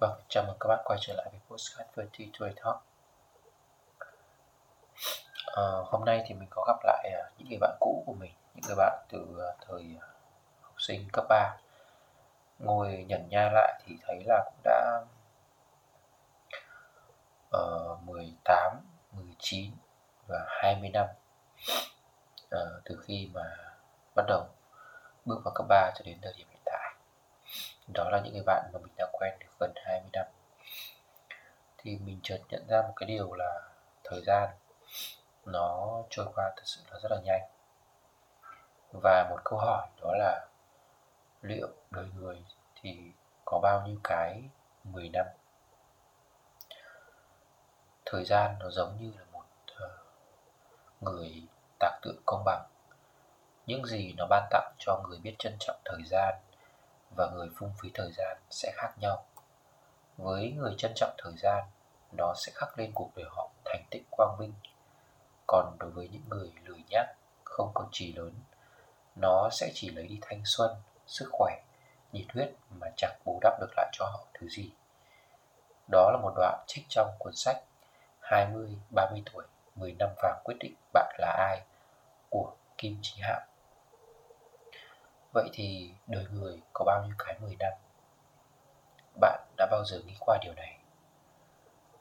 Vâng, chào mừng các bạn quay trở lại với Postcard Verti Tour Talk. À, Hôm nay thì mình có gặp lại à, những người bạn cũ của mình Những người bạn từ à, thời à, học sinh cấp 3 Ngồi nhận nha lại thì thấy là cũng đã uh, 18, 19 và 20 năm. Uh, Từ khi mà bắt đầu bước vào cấp 3 cho đến thời điểm đó là những người bạn mà mình đã quen được gần 20 năm. Thì mình chợt nhận ra một cái điều là thời gian nó trôi qua thật sự là rất là nhanh. Và một câu hỏi đó là liệu đời người thì có bao nhiêu cái 10 năm? Thời gian nó giống như là một ờ, người tạc tượng công bằng. Những gì nó ban tặng cho người biết trân trọng thời gian và người phung phí thời gian sẽ khác nhau. Với người trân trọng thời gian, nó sẽ khắc lên cuộc đời họ thành tích quang minh. Còn đối với những người lười nhác, không có trì lớn, nó sẽ chỉ lấy đi thanh xuân, sức khỏe, nhiệt huyết mà chẳng bù đắp được lại cho họ thứ gì. Đó là một đoạn trích trong cuốn sách 20 30 tuổi 10 năm vàng quyết định bạn là ai của Kim Chí Hạo. Vậy thì đời người có bao nhiêu cái 10 năm? Bạn đã bao giờ nghĩ qua điều này?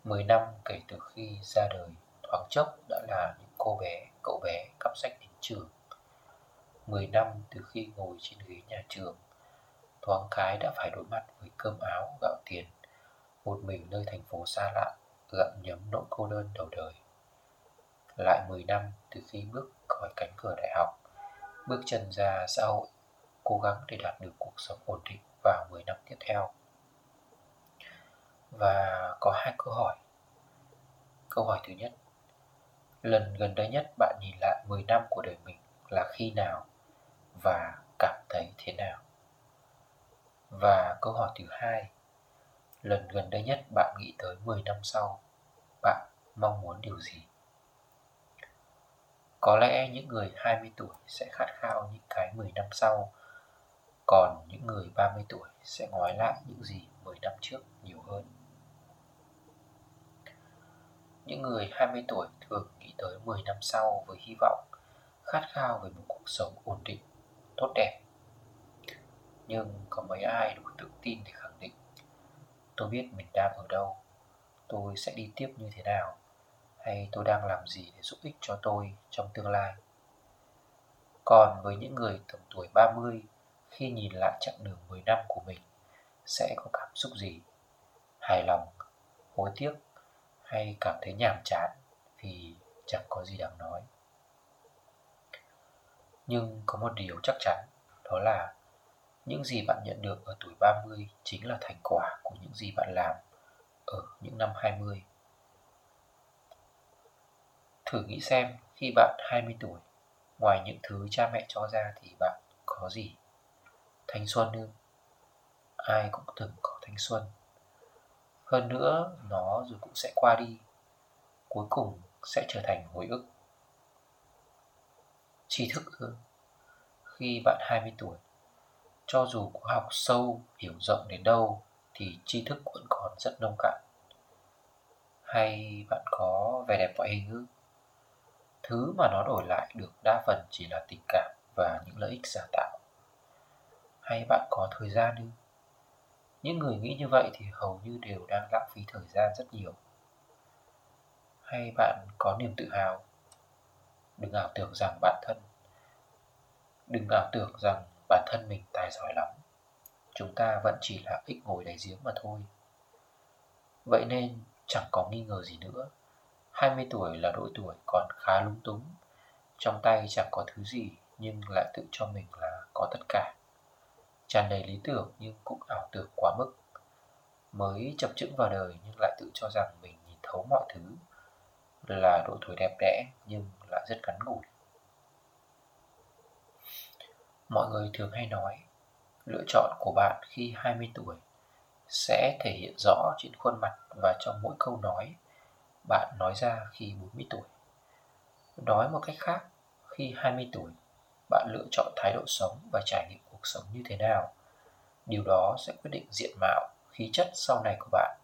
10 năm kể từ khi ra đời thoáng chốc đã là những cô bé, cậu bé cắp sách đến trường 10 năm từ khi ngồi trên ghế nhà trường Thoáng cái đã phải đối mặt với cơm áo, gạo tiền Một mình nơi thành phố xa lạ Gặm nhấm nỗi cô đơn đầu đời Lại 10 năm từ khi bước khỏi cánh cửa đại học Bước chân ra xã hội cố gắng để đạt được cuộc sống ổn định vào 10 năm tiếp theo. Và có hai câu hỏi. Câu hỏi thứ nhất, lần gần đây nhất bạn nhìn lại 10 năm của đời mình là khi nào và cảm thấy thế nào? Và câu hỏi thứ hai, lần gần đây nhất bạn nghĩ tới 10 năm sau, bạn mong muốn điều gì? Có lẽ những người 20 tuổi sẽ khát khao những cái 10 năm sau còn những người 30 tuổi sẽ ngoái lại những gì 10 năm trước nhiều hơn. Những người 20 tuổi thường nghĩ tới 10 năm sau với hy vọng, khát khao về một cuộc sống ổn định, tốt đẹp. Nhưng có mấy ai đủ tự tin để khẳng định tôi biết mình đang ở đâu, tôi sẽ đi tiếp như thế nào, hay tôi đang làm gì để giúp ích cho tôi trong tương lai. Còn với những người tầm tuổi 30 khi nhìn lại chặng đường 10 năm của mình sẽ có cảm xúc gì? Hài lòng, hối tiếc hay cảm thấy nhàm chán vì chẳng có gì đáng nói. Nhưng có một điều chắc chắn, đó là những gì bạn nhận được ở tuổi 30 chính là thành quả của những gì bạn làm ở những năm 20. Thử nghĩ xem khi bạn 20 tuổi, ngoài những thứ cha mẹ cho ra thì bạn có gì? Thanh xuân ư ai cũng từng có thanh xuân. Hơn nữa, nó rồi cũng sẽ qua đi. Cuối cùng sẽ trở thành hồi ức. Tri thức ư khi bạn 20 tuổi, cho dù có học sâu, hiểu rộng đến đâu, thì tri thức vẫn còn rất nông cạn. Hay bạn có vẻ đẹp ngoại hình ư? Thứ mà nó đổi lại được đa phần chỉ là tình cảm và những lợi ích giả tạo hay bạn có thời gian ư? Những người nghĩ như vậy thì hầu như đều đang lãng phí thời gian rất nhiều. Hay bạn có niềm tự hào? Đừng ảo tưởng rằng bản thân, Đừng ảo tưởng rằng bản thân mình tài giỏi lắm. Chúng ta vẫn chỉ là ích ngồi đáy giếng mà thôi. Vậy nên chẳng có nghi ngờ gì nữa. 20 tuổi là độ tuổi còn khá lúng túng. Trong tay chẳng có thứ gì, nhưng lại tự cho mình là có tất cả tràn đầy lý tưởng nhưng cũng ảo tưởng quá mức mới chập chững vào đời nhưng lại tự cho rằng mình nhìn thấu mọi thứ là độ tuổi đẹp đẽ nhưng lại rất ngắn ngủi mọi người thường hay nói lựa chọn của bạn khi 20 tuổi sẽ thể hiện rõ trên khuôn mặt và trong mỗi câu nói bạn nói ra khi 40 tuổi. Nói một cách khác, khi 20 tuổi, bạn lựa chọn thái độ sống và trải nghiệm cuộc sống như thế nào điều đó sẽ quyết định diện mạo khí chất sau này của bạn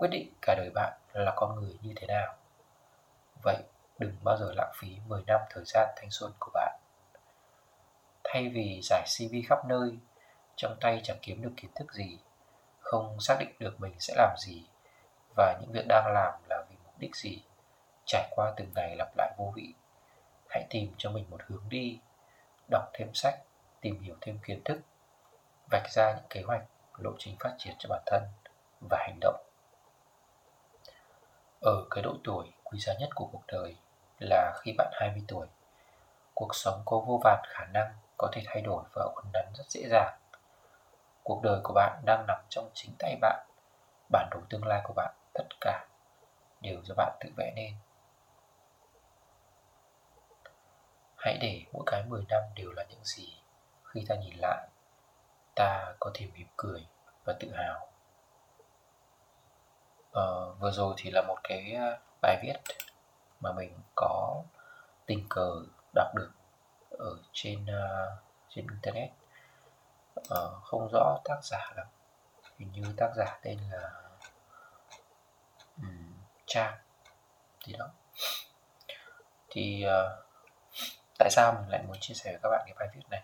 quyết định cả đời bạn là con người như thế nào. Vậy đừng bao giờ lãng phí 10 năm thời gian thanh xuân của bạn. Thay vì giải CV khắp nơi, trong tay chẳng kiếm được kiến thức gì, không xác định được mình sẽ làm gì và những việc đang làm là vì mục đích gì, trải qua từng ngày lặp lại vô vị. Hãy tìm cho mình một hướng đi, đọc thêm sách, tìm hiểu thêm kiến thức, vạch ra những kế hoạch, lộ trình phát triển cho bản thân và hành động. Ở cái độ tuổi quý giá nhất của cuộc đời là khi bạn 20 tuổi. Cuộc sống có vô vàn khả năng có thể thay đổi và uốn nắn rất dễ dàng. Cuộc đời của bạn đang nằm trong chính tay bạn. Bản đồ tương lai của bạn, tất cả đều do bạn tự vẽ nên. Hãy để mỗi cái 10 năm đều là những gì khi ta nhìn lại, ta có thể mỉm cười và tự hào. À, vừa rồi thì là một cái ờ, bài viết mà mình có tình cờ đọc được ở trên uh, trên internet. Uh, không rõ tác giả lắm. Hình như tác giả tên là um, trang thì đó. Thì uh, tại sao mình lại muốn chia sẻ với các bạn cái bài viết này?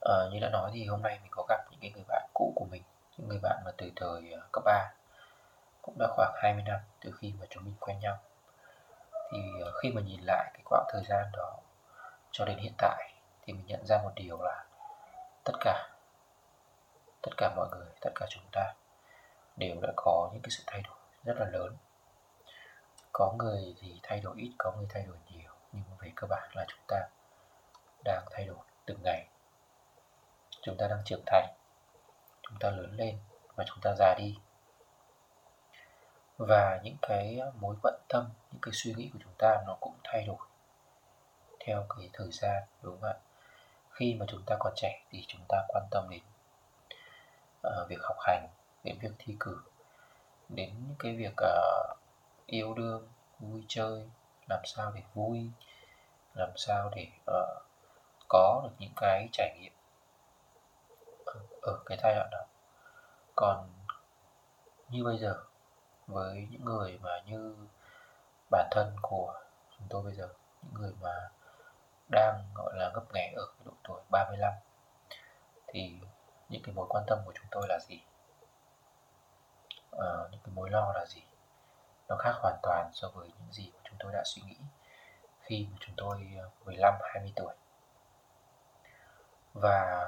À, như đã nói thì hôm nay mình có gặp những cái người bạn cũ của mình những người bạn mà từ thời ờ, cấp 3 cũng đã khoảng 20 năm từ khi mà chúng mình quen nhau. Thì ờ, khi mà nhìn lại cái quãng thời gian đó cho đến hiện tại thì mình nhận ra một điều là tất cả tất cả mọi người tất cả chúng ta đều đã có những cái sự thay đổi rất là lớn. Có người thì thay đổi ít có người thay đổi nhiều nhưng về cơ bản là chúng ta đang thay đổi từng ngày. Chúng ta đang trưởng thành chúng ta lớn lên và chúng ta già đi. Và những cái mối bận tâm những cái suy nghĩ của chúng ta nó cũng thay đổi theo cái thời gian đúng không ạ? Khi mà chúng ta còn trẻ thì chúng ta quan tâm đến uh, việc học hành đến việc thi cử đến cái việc uh, yêu đương vui chơi làm sao để vui làm sao để uh, có được những cái trải nghiệm ở, ở cái giai đoạn đó. Còn như bây giờ với những người mà như bản thân của chúng tôi bây giờ những người mà đang gọi là gấp nghé ở độ tuổi 35 thì những cái mối quan tâm của chúng tôi là gì? À, những cái mối lo là gì? Nó khác hoàn toàn so với những gì mà chúng tôi đã suy nghĩ khi mà chúng tôi ờ, 15 20 tuổi. Và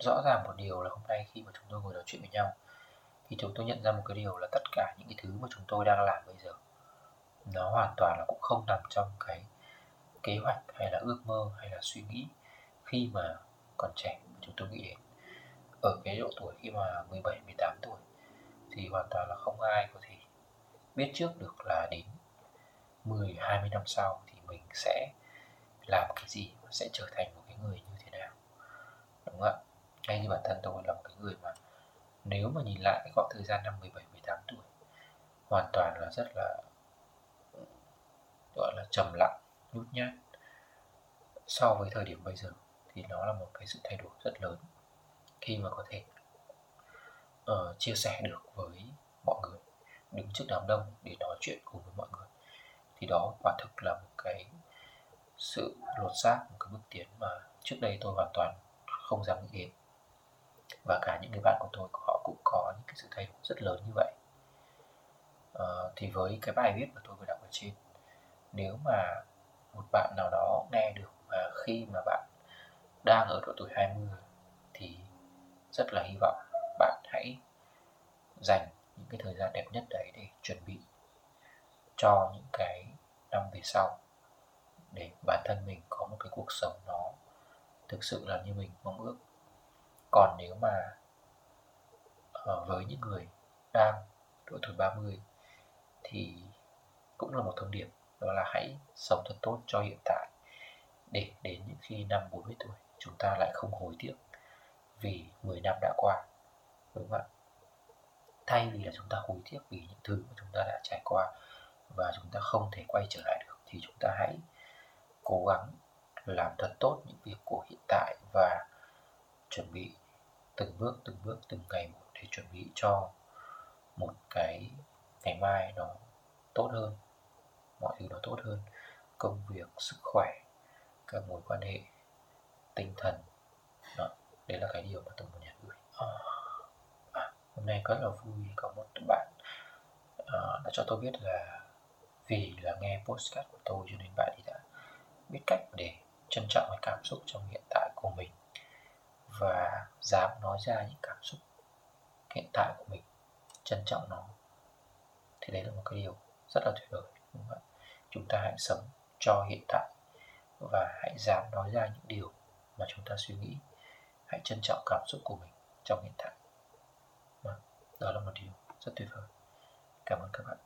rõ ràng một điều là hôm nay khi mà chúng tôi ngồi nói chuyện với nhau thì chúng tôi nhận ra một cái điều là tất cả những cái thứ mà chúng tôi đang làm bây giờ nó hoàn toàn là cũng không nằm trong cái kế hoạch hay là ước mơ hay là suy nghĩ khi mà còn trẻ chúng tôi nghĩ đến. Ở cái độ tuổi khi mà 17 18 tuổi thì hoàn toàn là không ai có thể biết trước được là đến 10 20 năm sau thì mình sẽ làm cái gì và sẽ trở thành một cái người như thế nào. Đúng không ạ? Ngay như bản thân tôi là một cái người mà nếu mà nhìn lại cái khoảng thời gian năm 17 18 tuổi hoàn toàn là rất là gọi là trầm lặng nhút nhát. So với thời điểm bây giờ thì nó là một cái sự thay đổi rất lớn. Khi mà có thể uh, chia sẻ được với mọi người đứng trước đám đông để nói chuyện cùng với mọi người. Thì đó quả thực là một cái sự lột xác một cái bước tiến mà trước đây tôi hoàn toàn không dám nghĩ đến. Và cả những người bạn của tôi họ cũng có những cái sự thay đổi rất lớn như vậy. À, thì với cái bài viết mà tôi vừa đọc ở trên nếu mà một bạn nào đó nghe được và khi mà bạn đang ở độ tuổi 20 thì rất là hy vọng bạn hãy dành cái thời gian đẹp nhất đấy để chuẩn bị cho những cái năm về sau, để bản thân mình có một cái cuộc sống nó thực sự là như mình mong ước. Còn nếu mà ờ, với những người đang độ tuổi 30 thì cũng là một thông điệp, đó là hãy sống thật tốt cho hiện tại để đến những khi năm 40 tuổi chúng ta lại không hối tiếc vì 10 năm đã qua, đúng không ạ? Thay vì là chúng ta hối tiếc vì những thứ mà chúng ta đã trải qua và chúng ta không thể quay trở lại được thì chúng ta hãy cố gắng làm thật tốt những việc của hiện tại và chuẩn bị từng bước từng bước từng ngày một để chuẩn bị cho một cái ngày mai nó tốt hơn mọi thứ nó tốt hơn. Công việc sức khỏe các mối quan hệ tinh thần đó, đấy là cái điều mà tôi muốn nhắn gửi. Ờ nay rất là vui có một bạn uh, đã cho tôi biết là vì là nghe postcard của tôi cho nên bạn ấy đã biết cách để trân trọng cái cảm xúc trong hiện tại của mình và dám nói ra những cảm xúc hiện tại của mình trân trọng nó. Thì đấy là một cái điều rất là tuyệt vời đúng không? chúng ta hãy sống cho hiện tại và hãy dám nói ra những điều mà chúng ta suy nghĩ. Hãy trân trọng cảm xúc của mình trong hiện tại. Đó là một điều rất tuyệt vời cảm ơn các bạn